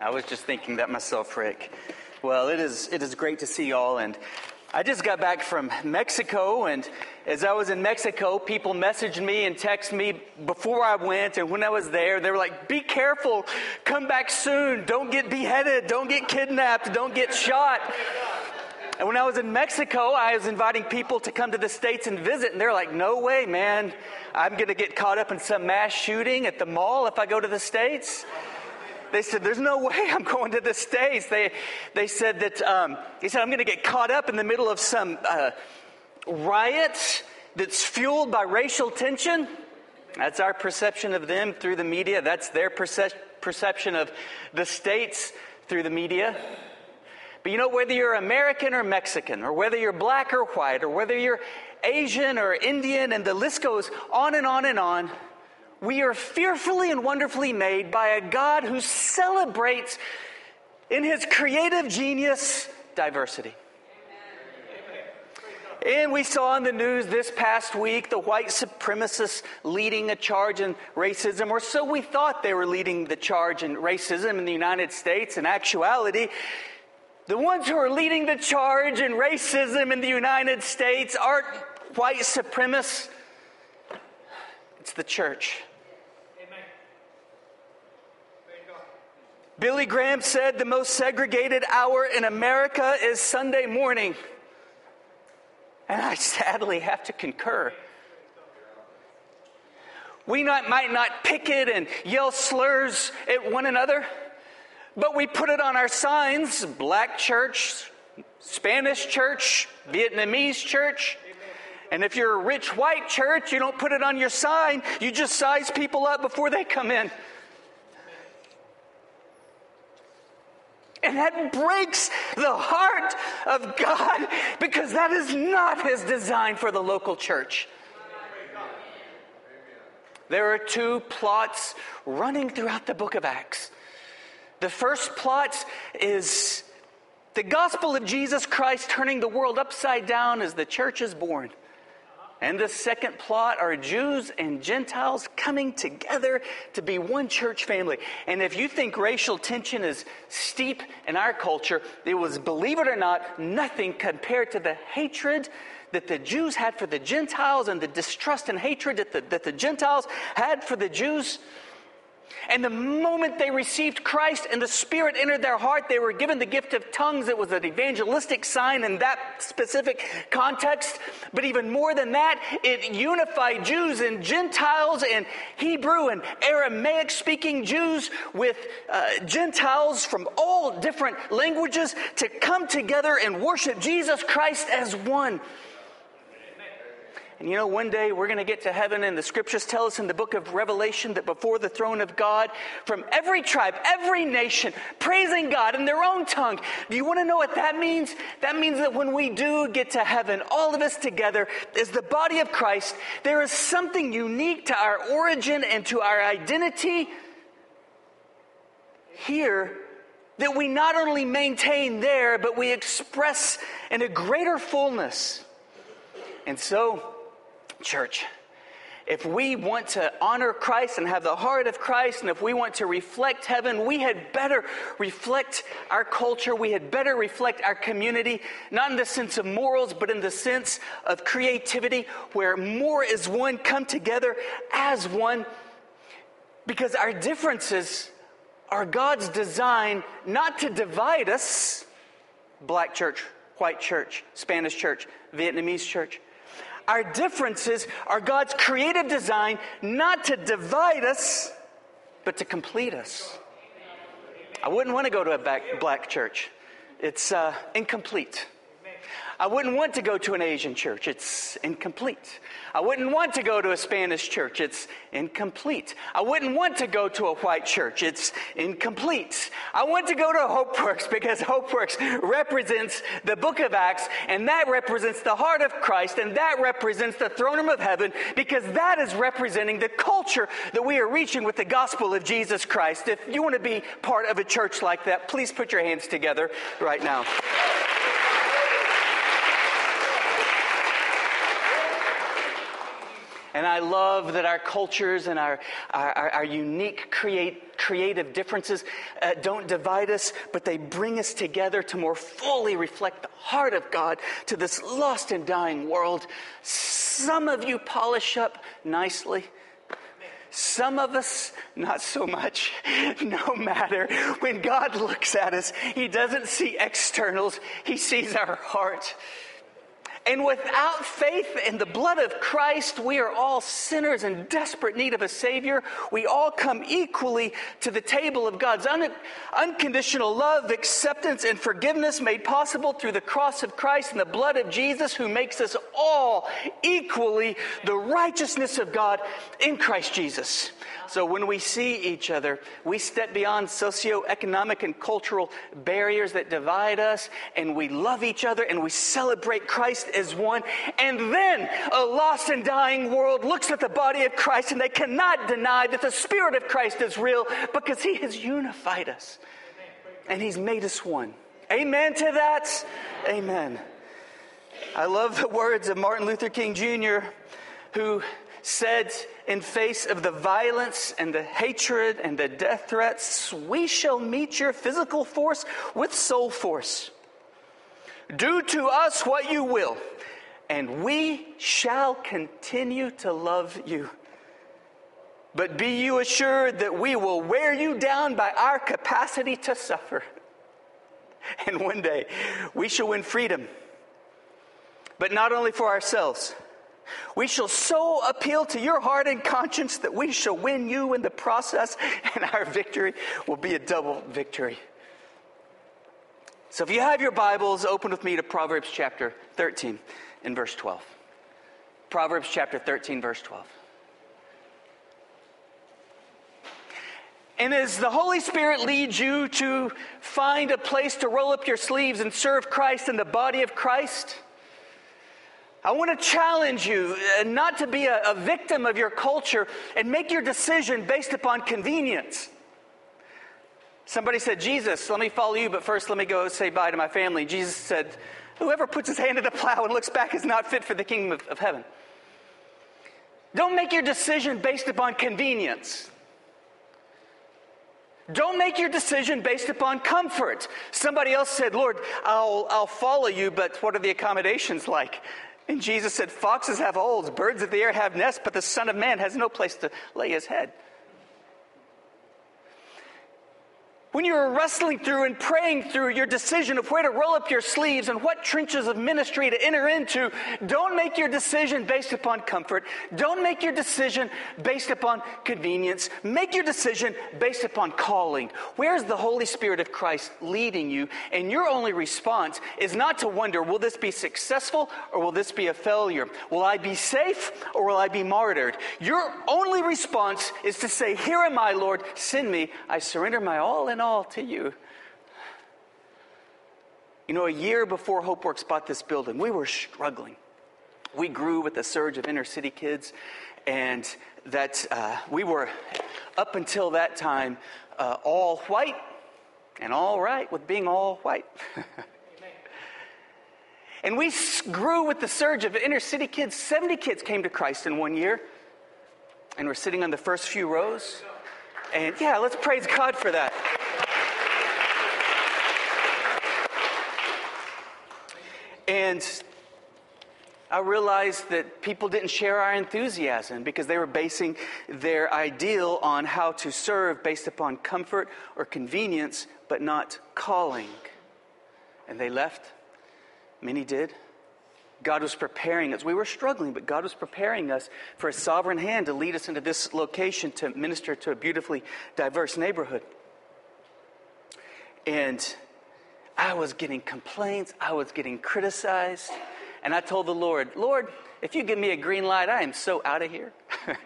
I was just thinking that myself, Rick. Well, it is, it is great to see y'all. And I just got back from Mexico. And as I was in Mexico, people messaged me and texted me before I went. And when I was there, they were like, be careful, come back soon. Don't get beheaded, don't get kidnapped, don't get shot. And when I was in Mexico, I was inviting people to come to the States and visit. And they're like, no way, man. I'm going to get caught up in some mass shooting at the mall if I go to the States. They said, There's no way I'm going to the States. They, they said that, um, he said, I'm going to get caught up in the middle of some uh, riot that's fueled by racial tension. That's our perception of them through the media. That's their perce- perception of the States through the media. But you know, whether you're American or Mexican, or whether you're black or white, or whether you're Asian or Indian, and the list goes on and on and on, we are fearfully and wonderfully made by a God who celebrates in his creative genius diversity. And we saw in the news this past week the white supremacists leading a charge in racism, or so we thought they were leading the charge in racism in the United States. In actuality, the ones who are leading the charge in racism in the United States aren't white supremacists, it's the church. Billy Graham said the most segregated hour in America is Sunday morning. And I sadly have to concur. We not, might not picket and yell slurs at one another, but we put it on our signs black church, Spanish church, Vietnamese church. And if you're a rich white church, you don't put it on your sign, you just size people up before they come in. And that breaks the heart of God because that is not his design for the local church. There are two plots running throughout the book of Acts. The first plot is the gospel of Jesus Christ turning the world upside down as the church is born. And the second plot are Jews and Gentiles coming together to be one church family. And if you think racial tension is steep in our culture, it was, believe it or not, nothing compared to the hatred that the Jews had for the Gentiles and the distrust and hatred that the, that the Gentiles had for the Jews. And the moment they received Christ and the Spirit entered their heart, they were given the gift of tongues. It was an evangelistic sign in that specific context. But even more than that, it unified Jews and Gentiles and Hebrew and Aramaic speaking Jews with uh, Gentiles from all different languages to come together and worship Jesus Christ as one. And you know, one day we're going to get to heaven, and the scriptures tell us in the book of Revelation that before the throne of God, from every tribe, every nation, praising God in their own tongue. Do you want to know what that means? That means that when we do get to heaven, all of us together as the body of Christ, there is something unique to our origin and to our identity here that we not only maintain there, but we express in a greater fullness. And so, church. If we want to honor Christ and have the heart of Christ, and if we want to reflect heaven, we had better reflect our culture. We had better reflect our community, not in the sense of morals, but in the sense of creativity, where more is one come together as one. Because our differences are God's design not to divide us black church, white church, Spanish church, Vietnamese church our differences are God's creative design not to divide us, but to complete us. I wouldn't want to go to a black church, it's uh, incomplete. I wouldn't want to go to an Asian church. It's incomplete. I wouldn't want to go to a Spanish church. It's incomplete. I wouldn't want to go to a white church. It's incomplete. I want to go to HopeWorks because HopeWorks represents the book of Acts and that represents the heart of Christ and that represents the throne room of heaven because that is representing the culture that we are reaching with the gospel of Jesus Christ. If you want to be part of a church like that, please put your hands together right now. And I love that our cultures and our, our, our unique create, creative differences uh, don't divide us, but they bring us together to more fully reflect the heart of God to this lost and dying world. Some of you polish up nicely. Some of us, not so much. No matter. When God looks at us, He doesn't see externals, He sees our heart. And without faith in the blood of Christ, we are all sinners in desperate need of a Savior. We all come equally to the table of God's un- unconditional love, acceptance, and forgiveness made possible through the cross of Christ and the blood of Jesus, who makes us all equally the righteousness of God in Christ Jesus. So when we see each other, we step beyond socioeconomic and cultural barriers that divide us, and we love each other and we celebrate Christ as one. And then a lost and dying world looks at the body of Christ and they cannot deny that the Spirit of Christ is real because He has unified us and He's made us one. Amen to that? Amen. I love the words of Martin Luther King Jr., who said, in face of the violence and the hatred and the death threats, we shall meet your physical force with soul force. Do to us what you will, and we shall continue to love you. But be you assured that we will wear you down by our capacity to suffer. And one day we shall win freedom, but not only for ourselves we shall so appeal to your heart and conscience that we shall win you in the process, and our victory will be a double victory. So if you have your Bibles, open with me to Proverbs chapter 13 and verse 12. Proverbs chapter 13, verse 12. And as the Holy Spirit leads you to find a place to roll up your sleeves and serve Christ in the body of Christ, I want to challenge you uh, not to be a, a, victim of your culture and make your decision based upon convenience. Somebody said, Jesus, let me follow you, but first let me go say bye to my family. Jesus said, Whoever puts his hand to the plow and looks back is not fit for the kingdom of, of heaven. Don't make your decision based upon convenience. Don't make your decision based upon comfort. Somebody else said, Lord, I'll, I'll follow you, but what are the accommodations like? And Jesus said, Foxes have holes, birds of the air have nests, but the Son of Man has no place to lay his head. When you're wrestling through and praying through your decision of where to roll up your sleeves and what trenches of ministry to enter into, don't make your decision based upon comfort. Don't make your decision based upon convenience. Make your decision based upon calling. Where's the Holy Spirit of Christ leading you? And your only response is not to wonder, will this be successful or will this be a failure? Will I be safe or will I be martyred? Your only response is to say, Here am I, Lord, send me. I surrender my all and all to you. You know, a year before HopeWorks bought this building, we were struggling. We grew with a surge of inner city kids, and that uh, we were, up until that time, uh, all white and all right with being all white. and we grew with the surge of inner city kids. 70 kids came to Christ in one year, and we're sitting on the first few rows. And yeah, let's praise God for that. And I realized that people didn't share our enthusiasm because they were basing their ideal on how to serve based upon comfort or convenience, but not calling. And they left. Many did. God was preparing us. We were struggling, but God was preparing us for a sovereign hand to lead us into this location to minister to a beautifully diverse neighborhood. And I was getting complaints, I was getting criticized. And I told the Lord, Lord, if you give me a green light, I am so out of here.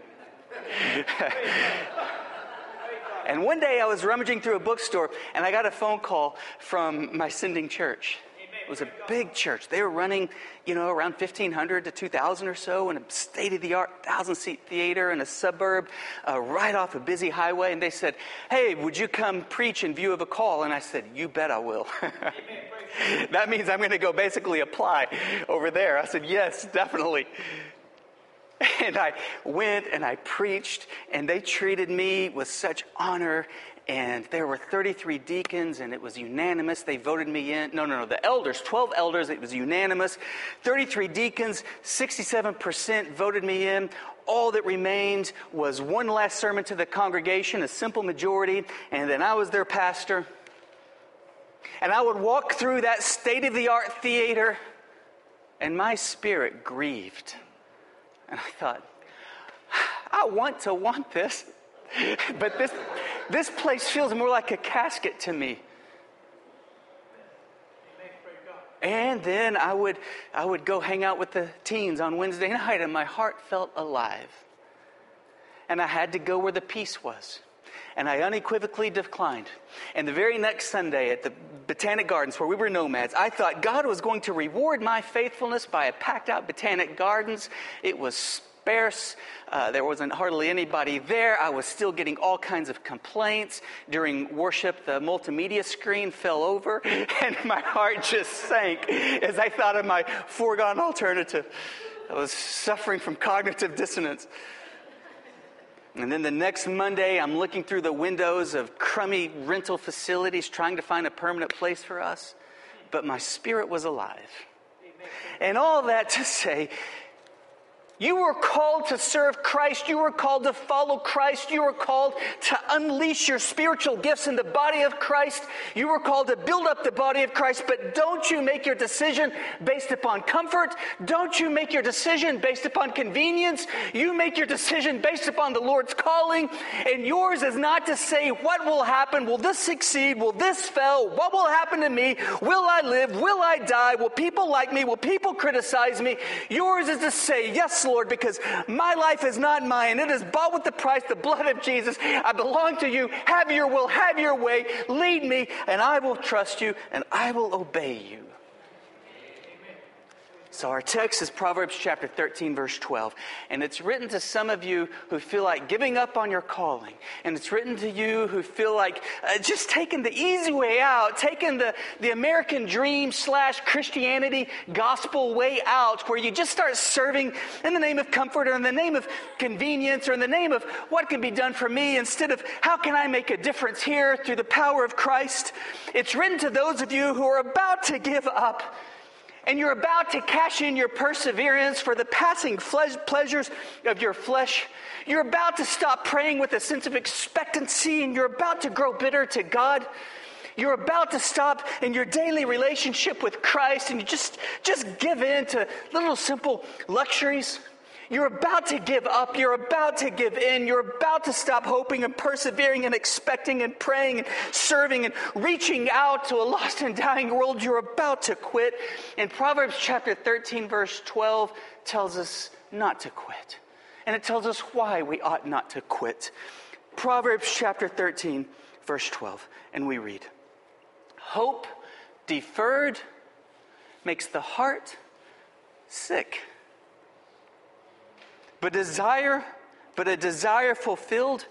and one day I was rummaging through a bookstore and I got a phone call from my sending church. It was a big church. They were running, you know, around 1,500 to 2,000 or so in a state of the art 1,000 seat theater in a suburb uh, right off a busy highway. And they said, Hey, would you come preach in view of a call? And I said, You bet I will. that means I'm going to go basically apply over there. I said, Yes, definitely. And I went and I preached, and they treated me with such honor. And there were 33 deacons, and it was unanimous. They voted me in. No, no, no, the elders, 12 elders, it was unanimous. 33 deacons, 67% voted me in. All that remained was one last sermon to the congregation, a simple majority, and then I was their pastor. And I would walk through that state of the art theater, and my spirit grieved. And I thought, I want to want this, but this, this place feels more like a casket to me. And then I would, I would go hang out with the teens on Wednesday night, and my heart felt alive. And I had to go where the peace was. And I unequivocally declined. And the very next Sunday at the Botanic Gardens, where we were nomads, I thought God was going to reward my faithfulness by a packed out Botanic Gardens. It was sparse. Uh, there wasn't hardly anybody there. I was still getting all kinds of complaints. During worship, the multimedia screen fell over, and my heart just sank as I thought of my foregone alternative. I was suffering from cognitive dissonance. And then the next Monday, I'm looking through the windows of crummy rental facilities trying to find a permanent place for us. But my spirit was alive. And all that to say, you were called to serve Christ. You were called to follow Christ. You were called to unleash your spiritual gifts in the body of Christ. You were called to build up the body of Christ. But don't you make your decision based upon comfort. Don't you make your decision based upon convenience. You make your decision based upon the Lord's calling. And yours is not to say, what will happen? Will this succeed? Will this fail? What will happen to me? Will I live? Will I die? Will people like me? Will people criticize me? Yours is to say, yes, Lord, because my life is not mine. It is bought with the price, the blood of Jesus. I belong to you. Have your will, have your way. Lead me, and I will trust you, and I will obey you. So, our text is Proverbs chapter 13, verse 12. And it's written to some of you who feel like giving up on your calling. And it's written to you who feel like uh, just taking the easy way out, taking the, the American dream slash Christianity gospel way out, where you just start serving in the name of comfort or in the name of convenience or in the name of what can be done for me instead of how can I make a difference here through the power of Christ. It's written to those of you who are about to give up and you're about to cash in your perseverance for the passing pleasures of your flesh. You're about to stop praying with a sense of expectancy, and you're about to grow bitter to God. You're about to stop in your daily relationship with Christ, and you just, just give in to little simple luxuries. You're about to give up. You're about to give in. You're about to stop hoping and persevering and expecting and praying and serving and reaching out to a lost and dying world. You're about to quit. And Proverbs chapter 13, verse 12 tells us not to quit. And it tells us why we ought not to quit. Proverbs chapter 13, verse 12. And we read Hope deferred makes the heart sick. But desire, but a desire fulfilled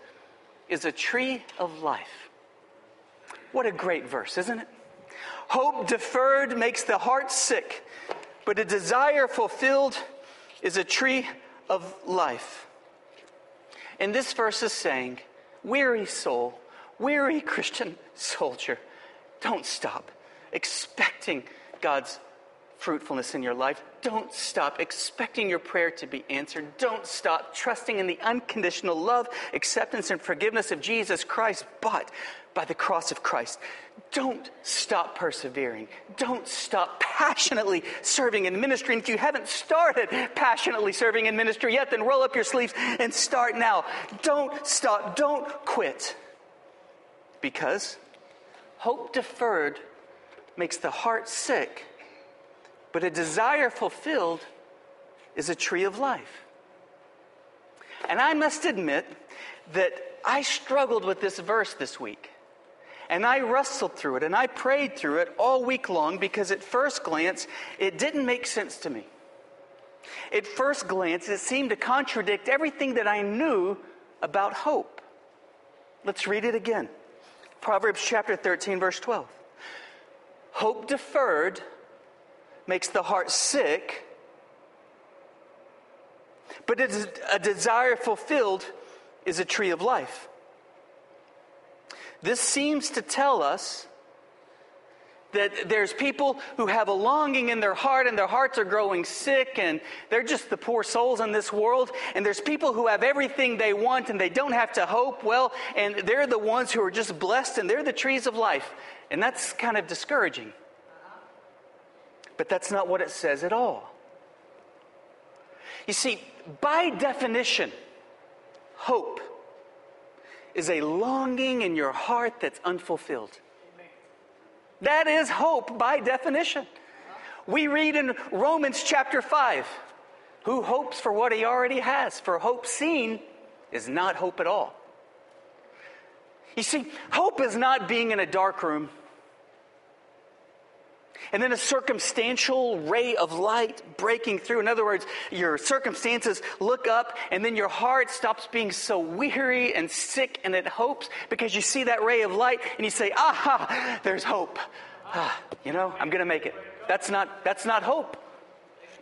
is a tree of life. What a great verse, isn't it? Hope deferred makes the heart sick, but a desire fulfilled is a tree of life. And this verse is saying, weary soul, weary Christian soldier, don't stop expecting God's fruitfulness in your life. Don't stop expecting your prayer to be answered. Don't stop trusting in the unconditional love, acceptance, and forgiveness of Jesus Christ, but by the cross of Christ. Don't stop persevering. Don't stop passionately serving in ministry. And if you haven't started passionately serving in ministry yet, then roll up your sleeves and start now. Don't stop. Don't quit. Because hope deferred makes the heart sick but a desire fulfilled is a tree of life. And I must admit that I struggled with this verse this week. And I wrestled through it and I prayed through it all week long because at first glance, it didn't make sense to me. At first glance, it seemed to contradict everything that I knew about hope. Let's read it again Proverbs chapter 13, verse 12. Hope deferred makes the heart sick, but a desire fulfilled is a tree of life. This seems to tell us that there's people who have a longing in their heart and their hearts are growing sick and they're just the poor souls in this world. And there's people who have everything they want and they don't have to hope. Well, and they're the ones who are just blessed and they're the trees of life. And that's kind of discouraging. But that's not what it says at all. You see, by definition, hope is a longing in your heart that's unfulfilled. That is hope by definition. We read in Romans chapter 5 who hopes for what he already has? For hope seen is not hope at all. You see, hope is not being in a dark room and then a circumstantial ray of light breaking through. In other words, your circumstances look up, and then your heart stops being so weary and sick, and it hopes because you see that ray of light, and you say, "Aha! There's hope." Ah, you know, I'm going to make it. That's not that's not hope,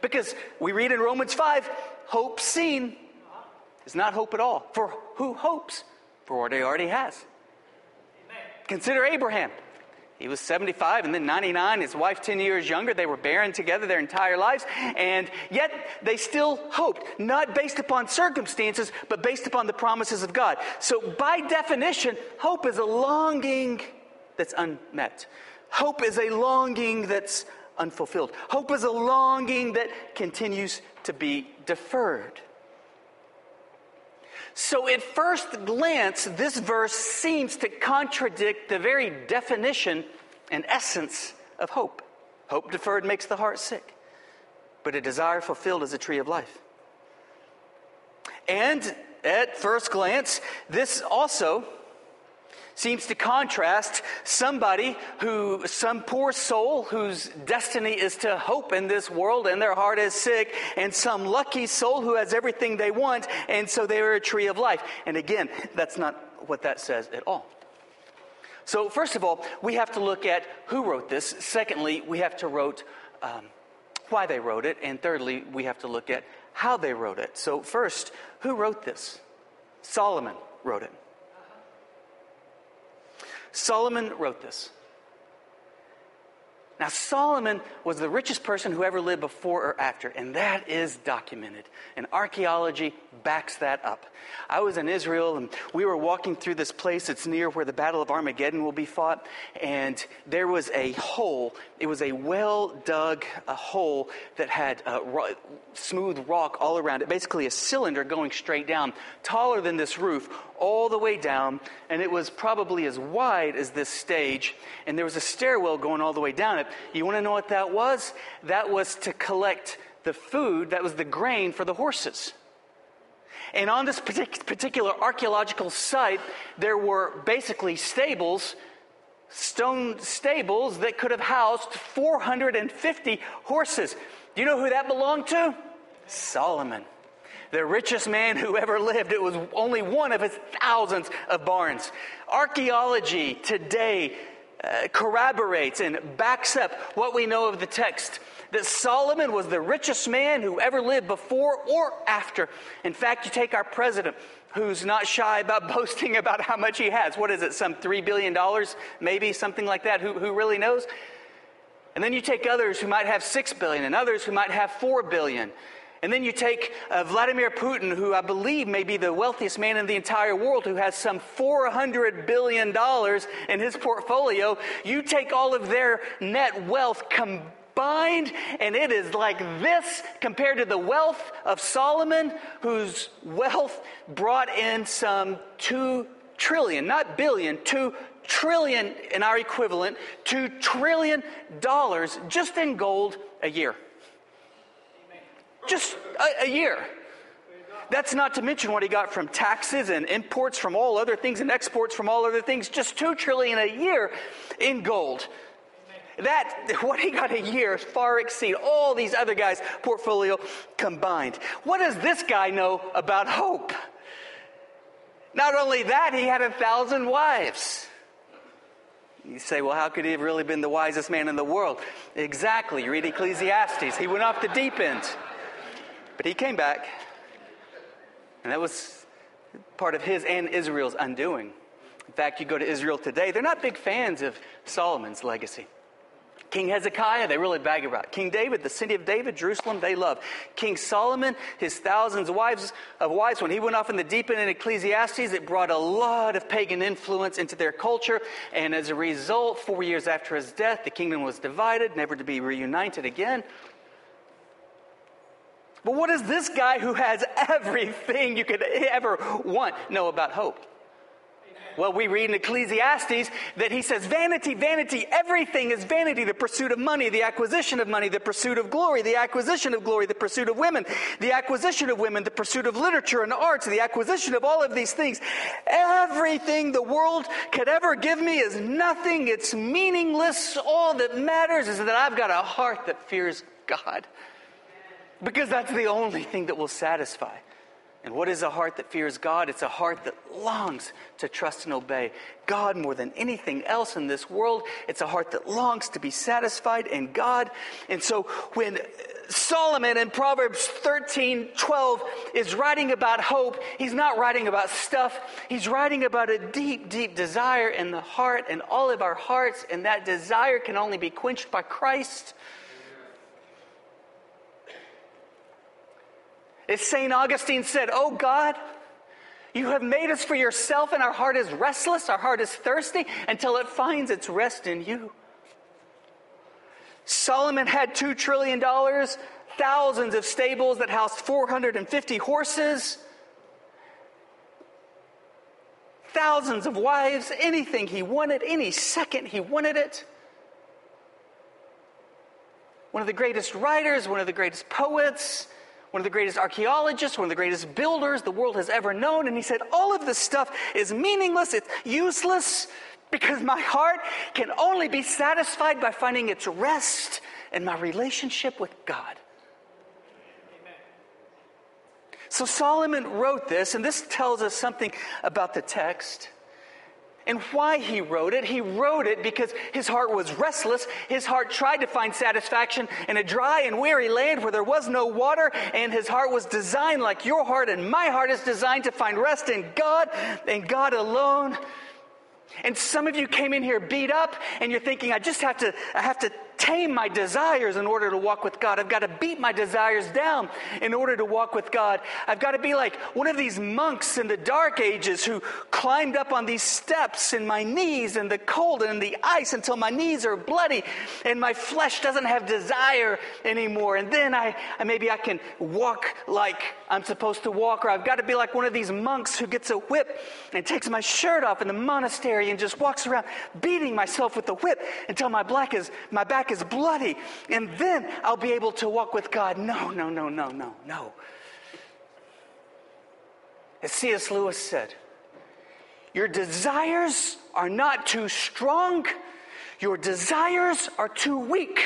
because we read in Romans five, hope seen is not hope at all. For who hopes for what he already has? Consider Abraham. He was 75 and then 99, his wife 10 years younger. They were barren together their entire lives, and yet they still hoped, not based upon circumstances, but based upon the promises of God. So, by definition, hope is a longing that's unmet. Hope is a longing that's unfulfilled. Hope is a longing that continues to be deferred. So, at first glance, this verse seems to contradict the very definition and essence of hope. Hope deferred makes the heart sick, but a desire fulfilled is a tree of life. And at first glance, this also seems to contrast somebody who, some poor soul whose destiny is to hope in this world and their heart is sick, and some lucky soul who has everything they want, and so they are a tree of life. And again, that's not what that says at all. So, first of all, we have to look at who wrote this. Secondly, we have to wrote um, why they wrote it. And thirdly, we have to look at how they wrote it. So, first, who wrote this? Solomon wrote it. Solomon wrote this. Now, Solomon was the richest person who ever lived before or after, and that is documented. And archaeology backs that up. I was in Israel, and we were walking through this place that's near where the Battle of Armageddon will be fought, and there was a hole. It was a well dug a hole that had uh, ro- smooth rock all around it, basically a cylinder going straight down, taller than this roof, all the way down, and it was probably as wide as this stage, and there was a stairwell going all the way down it. You want to know what that was? That was to collect the food, that was the grain for the horses. And on this particular archaeological site, there were basically stables, stone stables that could have housed 450 horses. Do you know who that belonged to? Solomon the richest man who ever lived. It was only one of his thousands of barns. Archaeology today uh, corroborates and backs up what we know of the text that Solomon was the richest man who ever lived before or after. In fact, you take our president, who's not shy about boasting about how much he has. What is it, some $3 billion, maybe, something like that? Who, who really knows? And then you take others who might have 6 billion and others who might have $4 billion. And then you take uh, Vladimir Putin, who I believe may be the wealthiest man in the entire world, who has some $400 billion in his portfolio. You take all of their net wealth combined, and it is like this compared to the wealth of Solomon, whose wealth brought in some 2 trillion, not billion, 2 trillion in our equivalent, $2 trillion just in gold a year. Just a, a year. That's not to mention what he got from taxes and imports from all other things and exports from all other things. Just two trillion a year in gold. That what he got a year far exceed all these other guys' portfolio combined. What does this guy know about hope? Not only that, he had a thousand wives. You say, well, how could he have really been the wisest man in the world? Exactly. You read Ecclesiastes. He went off the deep end. But he came back. And that was part of his and Israel's undoing. In fact, you go to Israel today, they're not big fans of Solomon's legacy. King Hezekiah, they really bag about. King David, the city of David, Jerusalem, they love. King Solomon, his thousands of wives, of wives, when he went off in the deep end in Ecclesiastes, it brought a lot of pagan influence into their culture. And as a result, four years after his death, the kingdom was divided, never to be reunited again. But what does this guy who has everything you could ever want know about hope? Well, we read in Ecclesiastes that he says, Vanity, vanity, everything is vanity. The pursuit of money, the acquisition of money, the pursuit of glory, the acquisition of glory, the pursuit of women, the acquisition of women, the pursuit of literature and arts, the acquisition of all of these things. Everything the world could ever give me is nothing. It's meaningless. All that matters is that I've got a heart that fears God. Because that's the only thing that will satisfy. And what is a heart that fears God? It's a heart that longs to trust and obey God more than anything else in this world. It's a heart that longs to be satisfied in God. And so when Solomon in Proverbs 13 12 is writing about hope, he's not writing about stuff. He's writing about a deep, deep desire in the heart and all of our hearts. And that desire can only be quenched by Christ. As St. Augustine said, Oh God, you have made us for yourself, and our heart is restless, our heart is thirsty until it finds its rest in you. Solomon had $2 trillion, thousands of stables that housed 450 horses, thousands of wives, anything he wanted, any second he wanted it. One of the greatest writers, one of the greatest poets, one of the greatest archaeologists, one of the greatest builders the world has ever known. And he said, All of this stuff is meaningless, it's useless, because my heart can only be satisfied by finding its rest in my relationship with God. So Solomon wrote this, and this tells us something about the text and why he wrote it. He wrote it because his heart was restless. His heart tried to find satisfaction in a dry and weary land where there was no water, and his heart was designed like your heart and my heart is designed to find rest in God and God alone. And some of you came in here beat up and you're thinking, I just have to, I have to tame my desires in order to walk with God. I've got to beat my desires down in order to walk with God. I've got to be like one of these monks in the dark ages who climbed up on these steps in my knees in the cold and in the ice until my knees are bloody and my flesh doesn't have desire anymore. And then I, maybe I can walk like I'm supposed to walk, or I've got to be like one of these monks who gets a whip and takes my shirt off in the monastery and just walks around beating myself with the whip until my back is my back back is bloody, and then I'll be able to walk with God. No, no, no, no, no, no. As C.S. Lewis said, your desires are not too strong, your desires are too weak.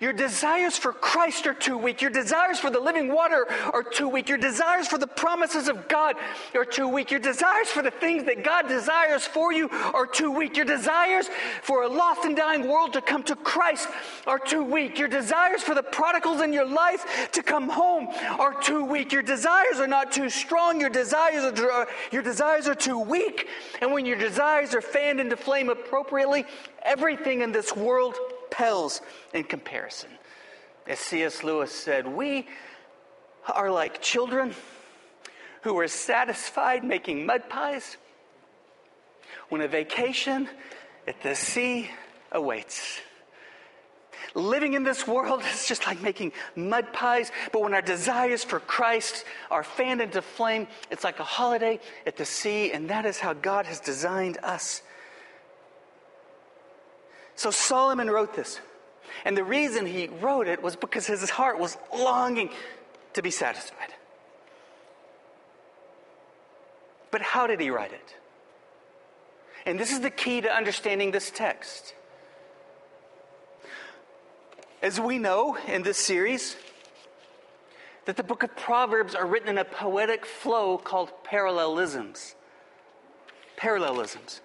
Your desires for Christ are too weak. Your desires for the living water are too weak. Your desires for the promises of God are too weak. Your desires for the things that God desires for you are too weak. Your desires for a lost and dying world to come to Christ are too weak. Your desires for the prodigals in your life to come home are too weak. Your desires are not too strong. Your desires are, your desires are too weak. And when your desires are fanned into flame appropriately, everything in this world pales in comparison. As C.S. Lewis said, we are like children who are satisfied making mud pies when a vacation at the sea awaits. Living in this world is just like making mud pies, but when our desires for Christ are fanned into flame, it's like a holiday at the sea, and that is how God has designed us. So Solomon wrote this. And the reason he wrote it was because his heart was longing to be satisfied. But how did he write it? And this is the key to understanding this text. As we know in this series, that the book of Proverbs are written in a poetic flow called parallelisms. Parallelisms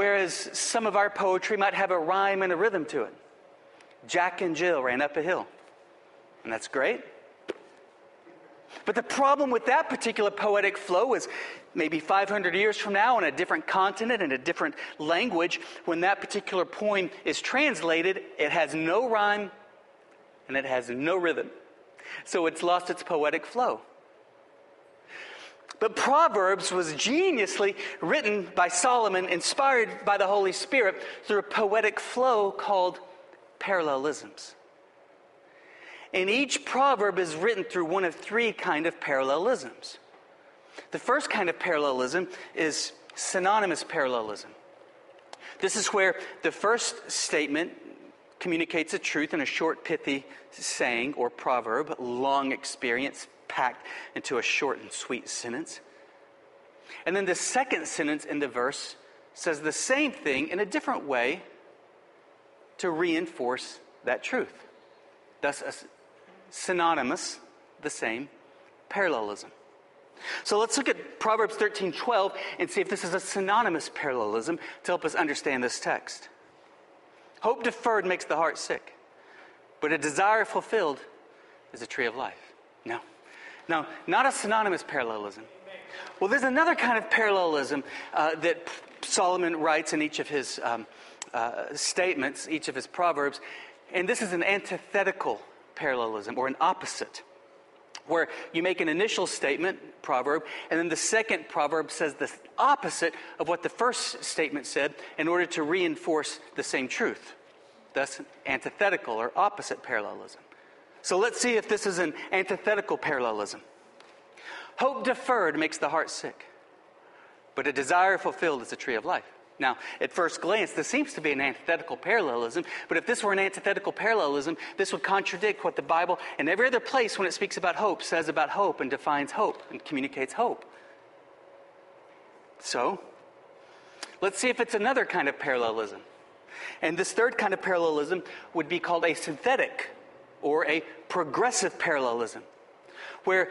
whereas some of our poetry might have a rhyme and a rhythm to it. Jack and Jill ran up a hill, and that's great. But the problem with that particular poetic flow is maybe 500 years from now on a different continent and a different language, when that particular poem is translated, it has no rhyme and it has no rhythm. So it's lost its poetic flow. But Proverbs was geniusly written by Solomon, inspired by the Holy Spirit through a poetic flow called parallelisms. And each proverb is written through one of three kind of parallelisms. The first kind of parallelism is synonymous parallelism. This is where the first statement communicates a truth in a short, pithy saying or proverb, long experience packed into a short and sweet sentence. And then the second sentence in the verse says the same thing in a different way to reinforce that truth. Thus, a synonymous, the same, parallelism. So let's look at Proverbs 13 12 and see if this is a synonymous parallelism to help us understand this text. Hope deferred makes the heart sick, but a desire fulfilled is a tree of life. No. Now, not a synonymous parallelism. Well, there's another kind of parallelism uh, that Solomon writes in each of his um, uh, statements, each of his proverbs, and this is an antithetical parallelism or an opposite, where you make an initial statement, proverb, and then the second proverb says the opposite of what the first statement said in order to reinforce the same truth. Thus, antithetical or opposite parallelism. So let's see if this is an antithetical parallelism. Hope deferred makes the heart sick, but a desire fulfilled is a tree of life. Now, at first glance, this seems to be an antithetical parallelism, but if this were an antithetical parallelism, this would contradict what the Bible and every other place when it speaks about hope says about hope and defines hope and communicates hope. So, let's see if it's another kind of parallelism. And this third kind of parallelism would be called a synthetic or a progressive parallelism, where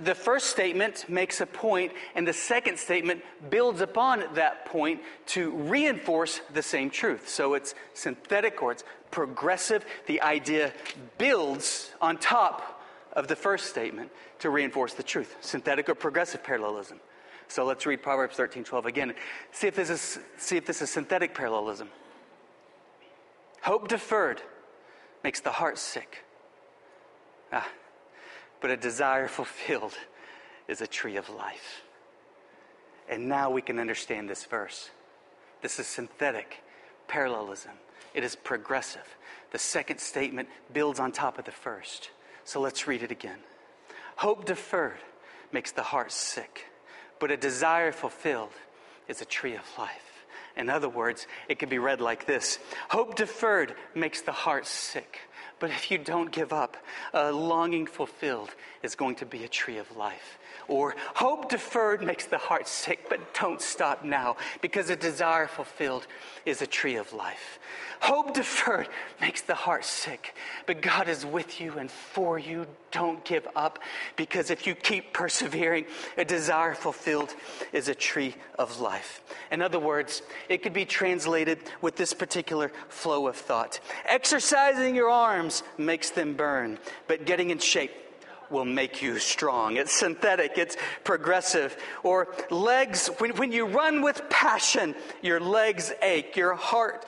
the first statement makes a point and the second statement builds upon that point to reinforce the same truth. So it's synthetic or it's progressive. The idea builds on top of the first statement to reinforce the truth. Synthetic or progressive parallelism. So let's read Proverbs 13 12 again. See if this is, see if this is synthetic parallelism. Hope deferred makes the heart sick. Ah, but a desire fulfilled is a tree of life. And now we can understand this verse. This is synthetic parallelism, it is progressive. The second statement builds on top of the first. So let's read it again. Hope deferred makes the heart sick, but a desire fulfilled is a tree of life. In other words, it could be read like this Hope deferred makes the heart sick, but if you don't give up, a longing fulfilled is going to be a tree of life. Or hope deferred makes the heart sick, but don't stop now because a desire fulfilled is a tree of life. Hope deferred makes the heart sick, but God is with you and for you. Don't give up because if you keep persevering, a desire fulfilled is a tree of life. In other words, it could be translated with this particular flow of thought Exercising your arms makes them burn, but getting in shape will make you strong. It's synthetic, it's progressive. Or legs, when, when you run with passion, your legs ache, your heart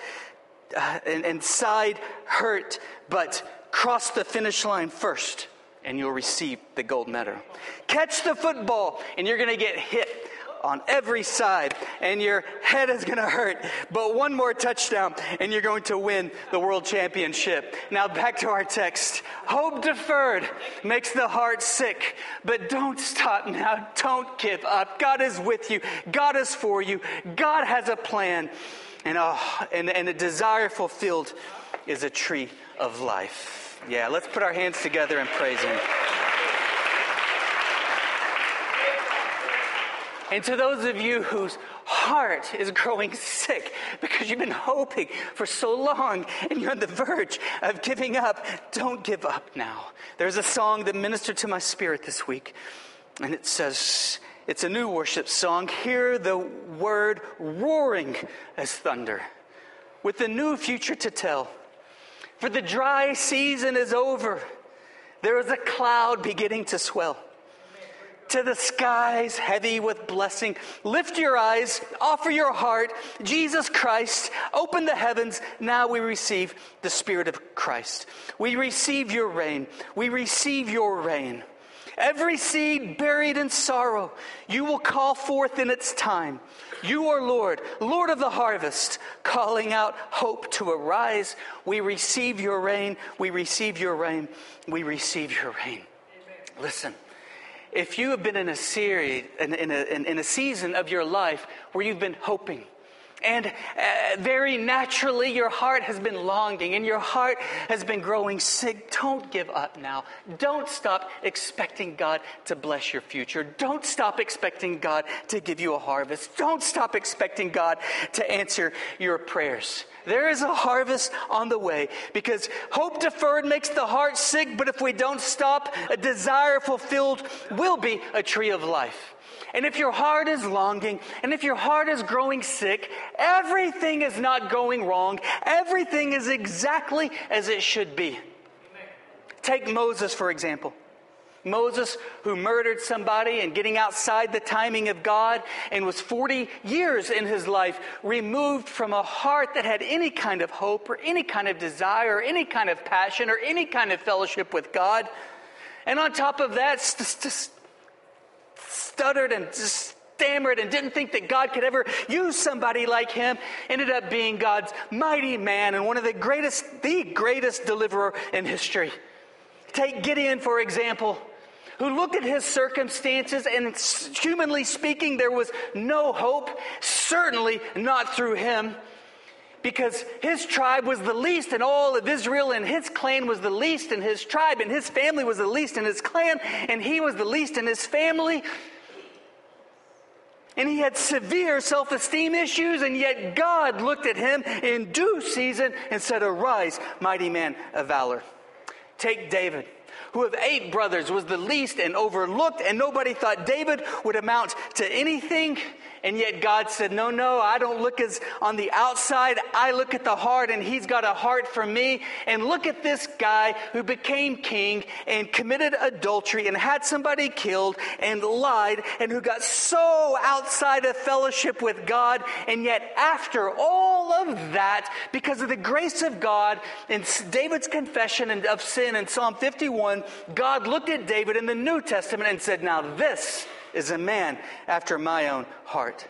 uh, and, and side hurt, but cross the finish line first and you'll receive the gold medal. Catch the football and you're going to get hit on every side, and your head is going to hurt. But one more touchdown, and you're going to win the world championship. Now, back to our text. Hope deferred makes the heart sick, but don't stop now. Don't give up. God is with you, God is for you, God has a plan, and a, and, and a desire fulfilled is a tree of life. Yeah, let's put our hands together and praise Him. And to those of you whose heart is growing sick because you've been hoping for so long and you're on the verge of giving up, don't give up now. There's a song that ministered to my spirit this week, and it says, it's a new worship song. Hear the word roaring as thunder, with a new future to tell. For the dry season is over. There is a cloud beginning to swell. To the skies, heavy with blessing. Lift your eyes, offer your heart. Jesus Christ, open the heavens. Now we receive the Spirit of Christ. We receive your rain. We receive your rain. Every seed buried in sorrow, you will call forth in its time. You are Lord, Lord of the harvest, calling out hope to arise. We receive your rain. We receive your rain. We receive your rain. Listen, if you have been in a series, in, in, a, in, in a season of your life where you've been hoping, and uh, very naturally, your heart has been longing and your heart has been growing sick. Don't give up now. Don't stop expecting God to bless your future. Don't stop expecting God to give you a harvest. Don't stop expecting God to answer your prayers. There is a harvest on the way because hope deferred makes the heart sick, but if we don't stop, a desire fulfilled will be a tree of life. And if your heart is longing, and if your heart is growing sick, everything is not going wrong. Everything is exactly as it should be. Take Moses, for example. Moses, who murdered somebody and getting outside the timing of God and was 40 years in his life removed from a heart that had any kind of hope or any kind of desire or any kind of passion or any kind of fellowship with God. And on top of that, just stuttered and just stammered and didn't think that God could ever use somebody like him, ended up being God's mighty man and one of the greatest, the greatest deliverer in history. Take Gideon, for example, who looked at his circumstances and humanly speaking, there was no hope, certainly not through him because his tribe was the least in all of Israel, and his clan was the least in his tribe, and his family was the least in his clan, and he was the least in his family. And he had severe self esteem issues, and yet God looked at him in due season and said, Arise, mighty man of valor. Take David who of eight brothers was the least and overlooked, and nobody thought David would amount to anything. And yet God said, No, no, I don't look as on the outside. I look at the heart, and he's got a heart for me. And look at this guy who became king and committed adultery and had somebody killed and lied and who got so outside of fellowship with God. And yet, after all of that, because of the grace of God in David's confession of sin in Psalm 51, God looked at David in the New Testament and said, Now this is a man after my own heart.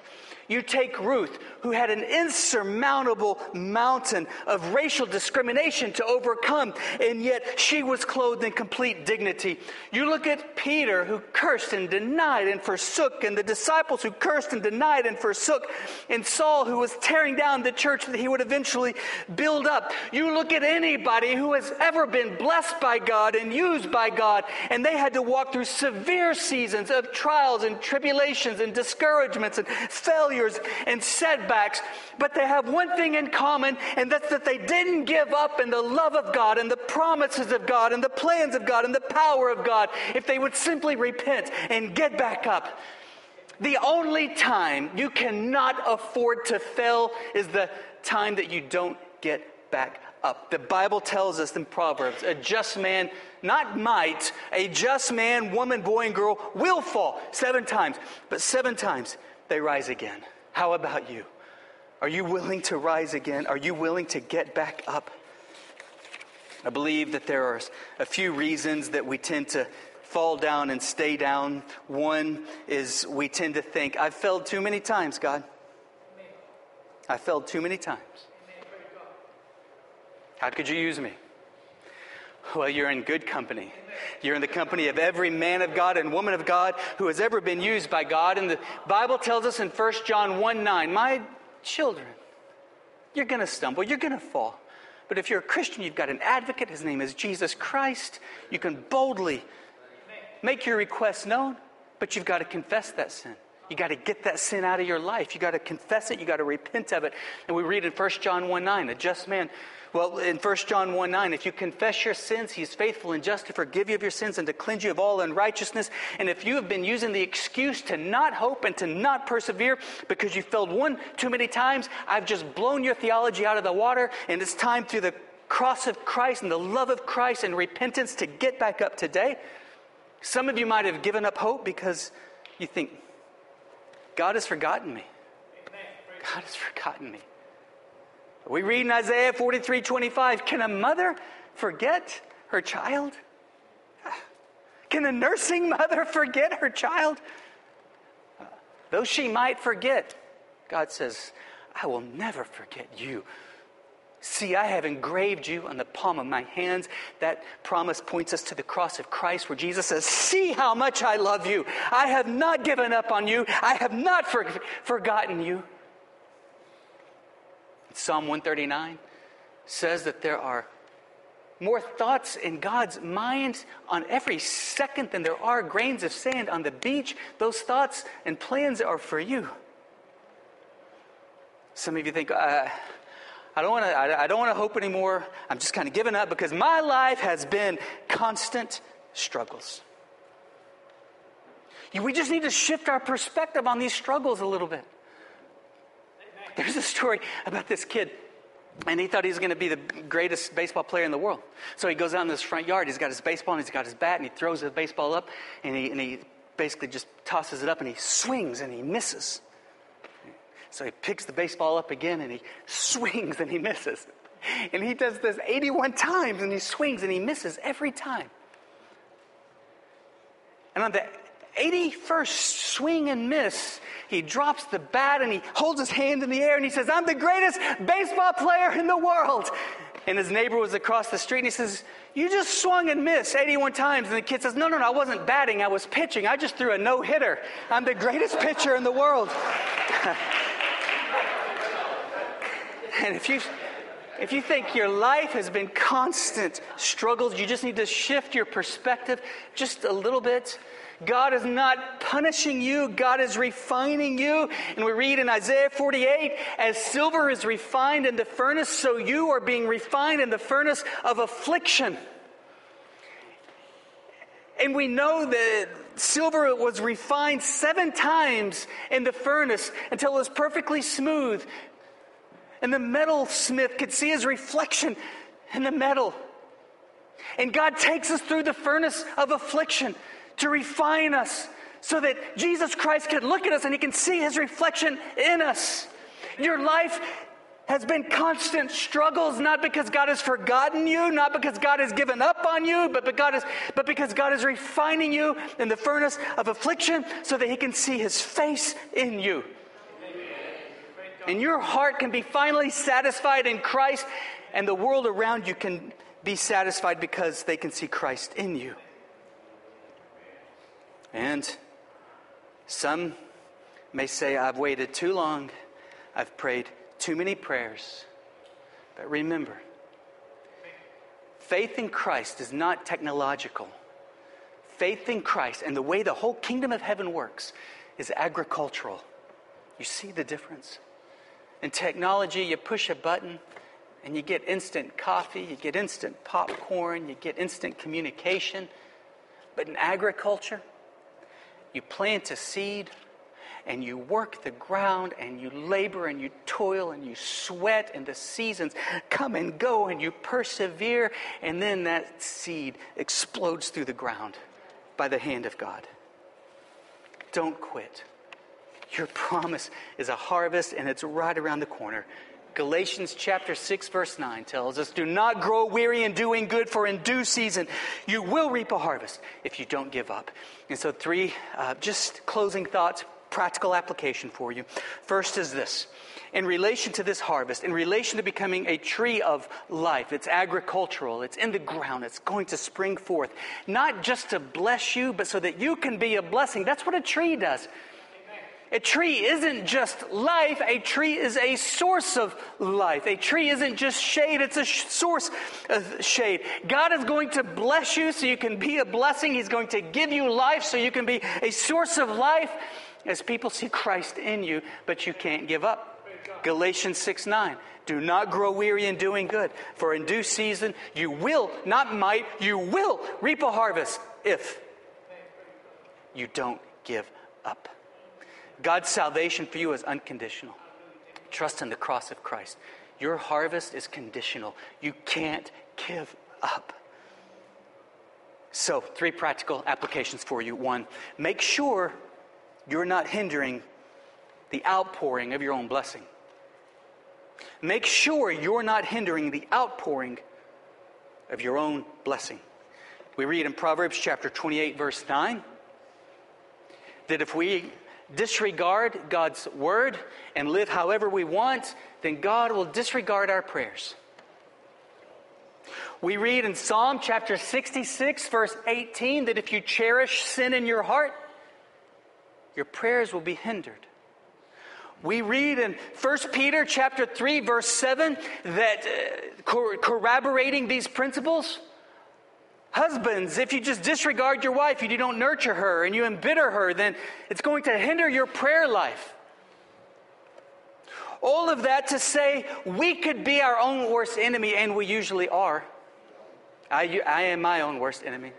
You take Ruth, who had an insurmountable mountain of racial discrimination to overcome, and yet she was clothed in complete dignity. You look at Peter, who cursed and denied and forsook, and the disciples who cursed and denied and forsook, and Saul, who was tearing down the church that he would eventually build up. You look at anybody who has ever been blessed by God and used by God, and they had to walk through severe seasons of trials and tribulations and discouragements and failures and setbacks setbacks, but they have one thing in common, and that's that they didn't give up in the love of God and the promises of God and the plans of God and the power of God if they would simply repent and get back up. The only time you cannot afford to fail is the time that you don't get back up. The Bible tells us in Proverbs a just man, not might, a just man, woman, boy, and girl will fall seven times, but seven times they rise again. How about you? Are you willing to rise again? Are you willing to get back up? I believe that there are a few reasons that we tend to fall down and stay down. One is we tend to think, I've failed too many times, God. I failed too many times. How could you use me? Well, you're in good company. You're in the company of every man of God and woman of God who has ever been used by God. And the Bible tells us in 1 John 1 9, My children. You're going to stumble, you're going to fall. But if you're a Christian, you've got an advocate. His name is Jesus Christ. You can boldly make your request known, but you've got to confess that sin. You got to get that sin out of your life. You got to confess it. You got to repent of it. And we read in 1 John 1 9, a just man well, in 1 John 1 9, if you confess your sins, he's faithful and just to forgive you of your sins and to cleanse you of all unrighteousness. And if you have been using the excuse to not hope and to not persevere because you failed one too many times, I've just blown your theology out of the water, and it's time through the cross of Christ and the love of Christ and repentance to get back up today. Some of you might have given up hope because you think, God has forgotten me. God has forgotten me. We read in Isaiah 43 25, can a mother forget her child? Can a nursing mother forget her child? Though she might forget, God says, I will never forget you. See, I have engraved you on the palm of my hands. That promise points us to the cross of Christ, where Jesus says, See how much I love you. I have not given up on you, I have not for- forgotten you. Psalm 139 says that there are more thoughts in God's mind on every second than there are grains of sand on the beach. Those thoughts and plans are for you. Some of you think, uh, I don't want to. I, don't want to hope anymore. I'm just kind of giving up because my life has been constant struggles. We just need to shift our perspective on these struggles a little bit. There's a story about this kid, and he thought he was going to be the greatest baseball player in the world. So he goes out in his front yard. He's got his baseball and he's got his bat, and he throws the baseball up, and he, and he basically just tosses it up, and he swings and he misses. So he picks the baseball up again and he swings and he misses. And he does this 81 times and he swings and he misses every time. And on the 81st swing and miss, he drops the bat and he holds his hand in the air and he says, I'm the greatest baseball player in the world. And his neighbor was across the street and he says, You just swung and missed 81 times. And the kid says, No, no, no, I wasn't batting, I was pitching. I just threw a no hitter. I'm the greatest pitcher in the world. And if you if you think your life has been constant struggles, you just need to shift your perspective just a little bit. God is not punishing you, God is refining you. And we read in Isaiah 48 as silver is refined in the furnace, so you are being refined in the furnace of affliction. And we know that silver was refined seven times in the furnace until it was perfectly smooth, and the metal smith could see his reflection in the metal. And God takes us through the furnace of affliction to refine us so that Jesus Christ can look at us and he can see his reflection in us. Your life has been constant struggles, not because God has forgotten you, not because God has given up on you, but, God is, but because God is refining you in the furnace of affliction so that he can see his face in you and your heart can be finally satisfied in Christ, and the world around you can be satisfied because they can see Christ in you. And some may say, I've waited too long, I've prayed too many prayers. But remember, faith in Christ is not technological. Faith in Christ and the way the whole kingdom of heaven works is agricultural. You see the difference? In technology, you push a button and you get instant coffee, you get instant popcorn, you get instant communication. But in agriculture, you plant a seed and you work the ground and you labor and you toil and you sweat and the seasons come and go and you persevere and then that seed explodes through the ground by the hand of God. Don't quit. Your promise is a harvest, and it's right around the corner. Galatians chapter 6, verse 9 tells us Do not grow weary in doing good, for in due season you will reap a harvest if you don't give up. And so, three uh, just closing thoughts, practical application for you. First is this in relation to this harvest, in relation to becoming a tree of life. It's agricultural, it's in the ground, it's going to spring forth. Not just to bless you, but so that you can be a blessing. That's what a tree does. A tree isn't just life, a tree is a source of life. A tree isn't just shade, it's a sh- source of shade. God is going to bless you so you can be a blessing. He's going to give you life so you can be a source of life as people see Christ in you, but you can't give up. Galatians 6 9. Do not grow weary in doing good, for in due season you will, not might, you will reap a harvest if you don't give up. God's salvation for you is unconditional. Trust in the cross of Christ. Your harvest is conditional. You can't give up. So, three practical applications for you. One, make sure you're not hindering the outpouring of your own blessing. Make sure you're not hindering the outpouring of your own blessing. We read in Proverbs chapter 28, verse 9, that if we disregard God's word and live however we want, then God will disregard our prayers. We read in Psalm chapter 66, verse 18, that if you cherish sin in your heart, your prayers will be hindered. We read in 1 Peter chapter 3 verse 7 that uh, corroborating these principles Husbands, if you just disregard your wife, you don't nurture her and you embitter her, then it's going to hinder your prayer life. All of that to say we could be our own worst enemy, and we usually are. I, I am my own worst enemy.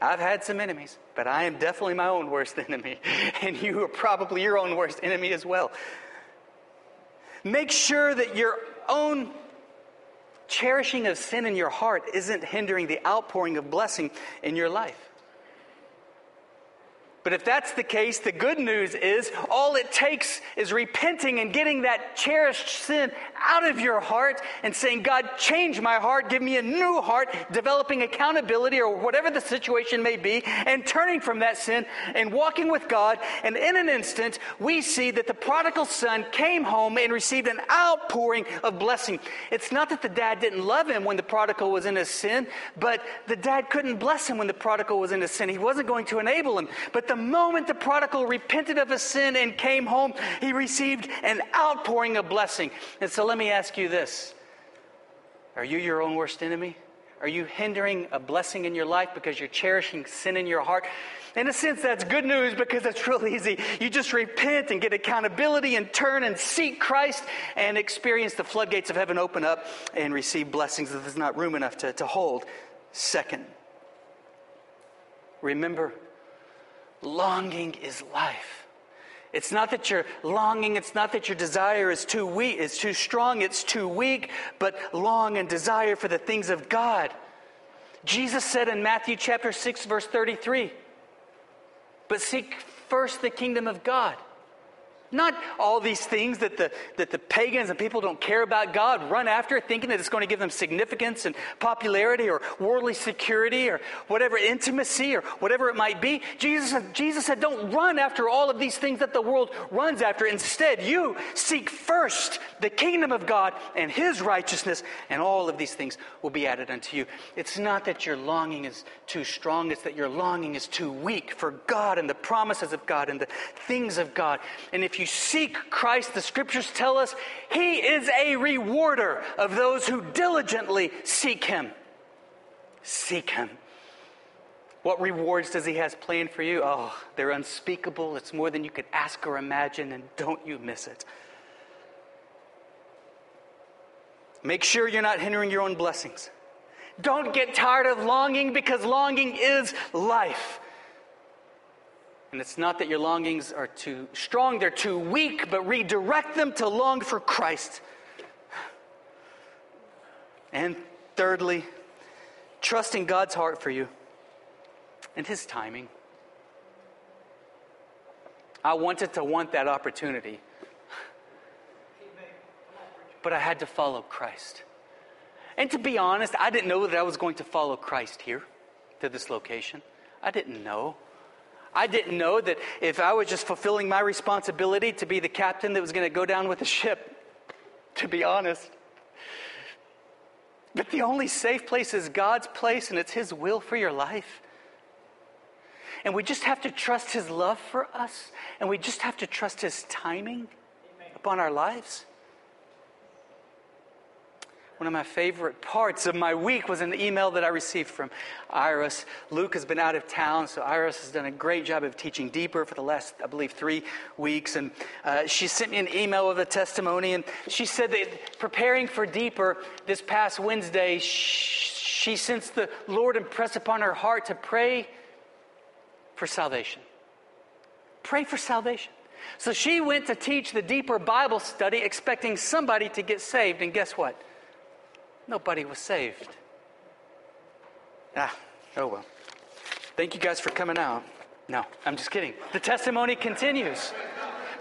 I've had some enemies, but I am definitely my own worst enemy. And you are probably your own worst enemy as well. Make sure that your own cherishing of sin in your heart isn't hindering the outpouring of blessing in your life. But if that's the case, the good news is all it takes is repenting and getting that cherished sin out of your heart and saying, God, change my heart, give me a new heart, developing accountability or whatever the situation may be, and turning from that sin and walking with God. And in an instant, we see that the prodigal son came home and received an outpouring of blessing. It's not that the dad didn't love him when the prodigal was in his sin, but the dad couldn't bless him when the prodigal was in his sin. He wasn't going to enable him. But the moment the prodigal repented of his sin and came home, he received an outpouring of blessing. And so let me ask you this Are you your own worst enemy? Are you hindering a blessing in your life because you're cherishing sin in your heart? In a sense, that's good news because it's real easy. You just repent and get accountability and turn and seek Christ and experience the floodgates of heaven open up and receive blessings that there's not room enough to, to hold. Second, remember Longing is life. It's not that your longing, it's not that your desire is too weak, it's too strong, it's too weak, but long and desire for the things of God. Jesus said in Matthew chapter 6 verse 33, "But seek first the kingdom of God." Not all these things that the, that the pagans and people don't care about God run after, thinking that it's going to give them significance and popularity or worldly security or whatever intimacy or whatever it might be. Jesus, Jesus said, Don't run after all of these things that the world runs after. Instead, you seek first the kingdom of God and his righteousness, and all of these things will be added unto you. It's not that your longing is too strong, it's that your longing is too weak for God and the promises of God and the things of God. And if you you seek Christ, the scriptures tell us he is a rewarder of those who diligently seek him. Seek him. What rewards does he has planned for you? Oh, they're unspeakable. It's more than you could ask or imagine, and don't you miss it. Make sure you're not hindering your own blessings. Don't get tired of longing because longing is life. And it's not that your longings are too strong, they're too weak, but redirect them to long for Christ. And thirdly, trusting God's heart for you and His timing. I wanted to want that opportunity, but I had to follow Christ. And to be honest, I didn't know that I was going to follow Christ here to this location. I didn't know. I didn't know that if I was just fulfilling my responsibility to be the captain that was going to go down with the ship, to be honest. But the only safe place is God's place, and it's His will for your life. And we just have to trust His love for us, and we just have to trust His timing Amen. upon our lives. One of my favorite parts of my week was an email that I received from Iris. Luke has been out of town, so Iris has done a great job of teaching deeper for the last, I believe, three weeks. And uh, she sent me an email with a testimony, and she said that preparing for deeper this past Wednesday, she sensed the Lord impress upon her heart to pray for salvation. Pray for salvation. So she went to teach the deeper Bible study, expecting somebody to get saved, and guess what? Nobody was saved. Ah, oh well. Thank you guys for coming out. No, I'm just kidding. The testimony continues.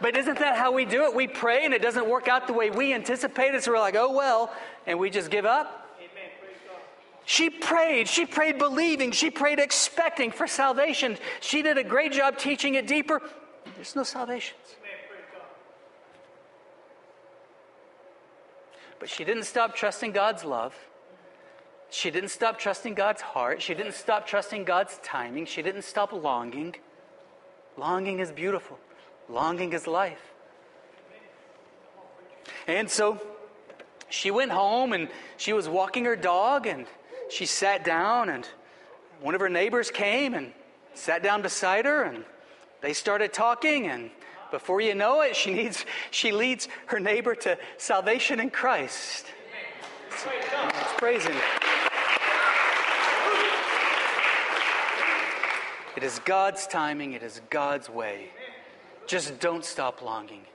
But isn't that how we do it? We pray and it doesn't work out the way we anticipated, so we're like, oh well, and we just give up. She prayed. She prayed believing. She prayed expecting for salvation. She did a great job teaching it deeper. There's no salvation. But she didn't stop trusting God's love. She didn't stop trusting God's heart. She didn't stop trusting God's timing. She didn't stop longing. Longing is beautiful, longing is life. And so she went home and she was walking her dog and she sat down and one of her neighbors came and sat down beside her and they started talking and before you know it, she, needs, she leads her neighbor to salvation in Christ. Let's praise Him. It is God's timing, it is God's way. Just don't stop longing.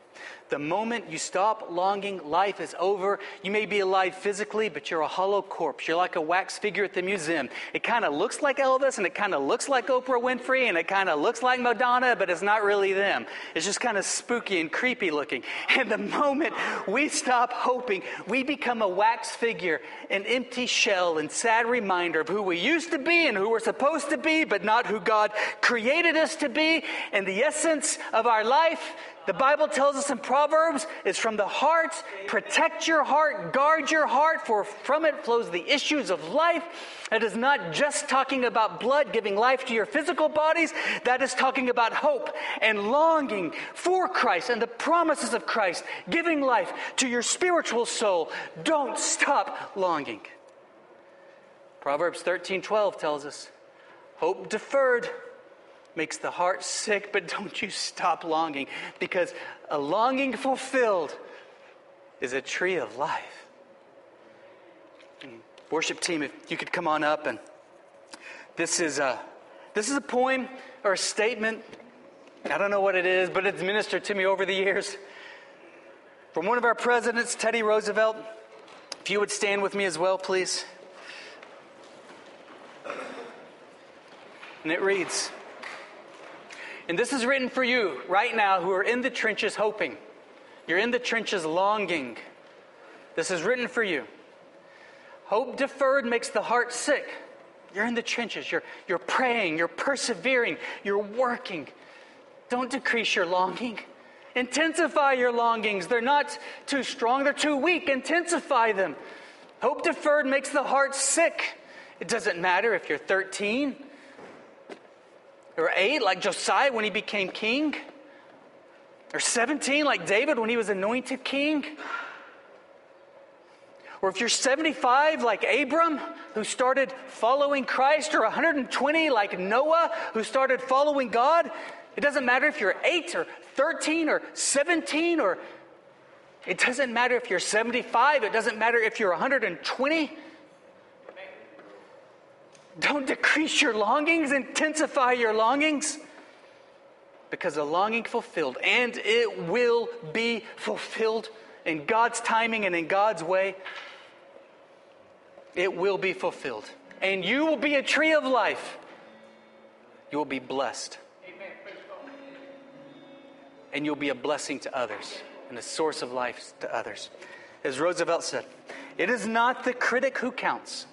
The moment you stop longing, life is over. You may be alive physically, but you're a hollow corpse. You're like a wax figure at the museum. It kind of looks like Elvis, and it kind of looks like Oprah Winfrey, and it kind of looks like Madonna, but it's not really them. It's just kind of spooky and creepy looking. And the moment we stop hoping, we become a wax figure, an empty shell and sad reminder of who we used to be and who we're supposed to be, but not who God created us to be. And the essence of our life the Bible tells us in Proverbs, it's from the heart. Protect your heart, guard your heart, for from it flows the issues of life. It is not just talking about blood giving life to your physical bodies, that is talking about hope and longing for Christ and the promises of Christ, giving life to your spiritual soul. Don't stop longing. Proverbs 13 12 tells us, hope deferred makes the heart sick, but don't you stop longing because a longing fulfilled is a tree of life. worship team, if you could come on up and this is a this is a poem or a statement. I don't know what it is, but it's ministered to me over the years. From one of our presidents, Teddy Roosevelt. If you would stand with me as well, please. And it reads and this is written for you right now who are in the trenches hoping. You're in the trenches longing. This is written for you. Hope deferred makes the heart sick. You're in the trenches. You're, you're praying. You're persevering. You're working. Don't decrease your longing. Intensify your longings. They're not too strong, they're too weak. Intensify them. Hope deferred makes the heart sick. It doesn't matter if you're 13 or 8 like Josiah when he became king, or 17 like David when he was anointed king. Or if you're 75 like Abram, who started following Christ, or 120 like Noah, who started following God, it doesn't matter if you're 8 or 13 or 17 or it doesn't matter if you're 75, it doesn't matter if you're 120. Don't decrease your longings, intensify your longings. Because a longing fulfilled, and it will be fulfilled in God's timing and in God's way, it will be fulfilled. And you will be a tree of life. You will be blessed. And you'll be a blessing to others and a source of life to others. As Roosevelt said, it is not the critic who counts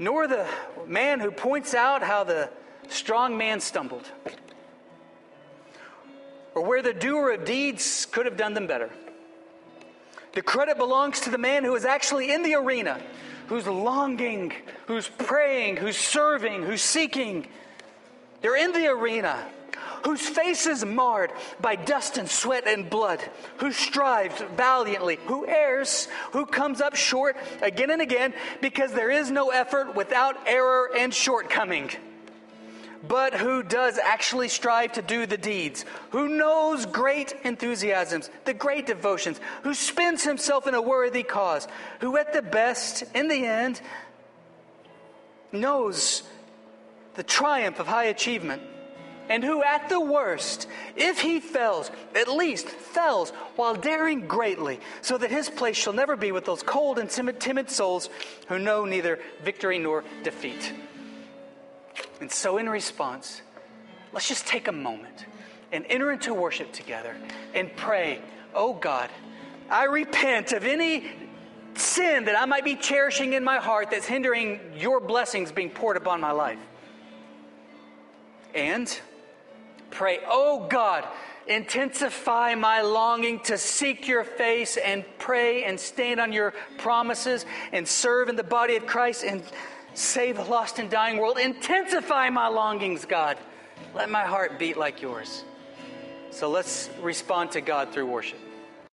nor the man who points out how the strong man stumbled, or where the doer of deeds could have done them better. The credit belongs to the man who is actually in the arena, who's longing, who's praying, who's serving, who's seeking. They're in the arena whose face is marred by dust and sweat and blood, who strives valiantly, who errs, who comes up short again and again, because there is no effort without error and shortcoming. But who does actually strive to do the deeds, who knows great enthusiasms, the great devotions, who spends himself in a worthy cause, who at the best, in the end, knows the triumph of high achievement and who at the worst, if he fails, at least fails while daring greatly, so that his place shall never be with those cold and timid, timid souls who know neither victory nor defeat. And so, in response, let's just take a moment and enter into worship together and pray, Oh God, I repent of any sin that I might be cherishing in my heart that's hindering your blessings being poured upon my life. And pray, Oh God, intensify my longing to seek your face and pray and stand on your promises and serve in the body of Christ and save a lost and dying world. Intensify my longings, God. Let my heart beat like yours. So let's respond to God through worship.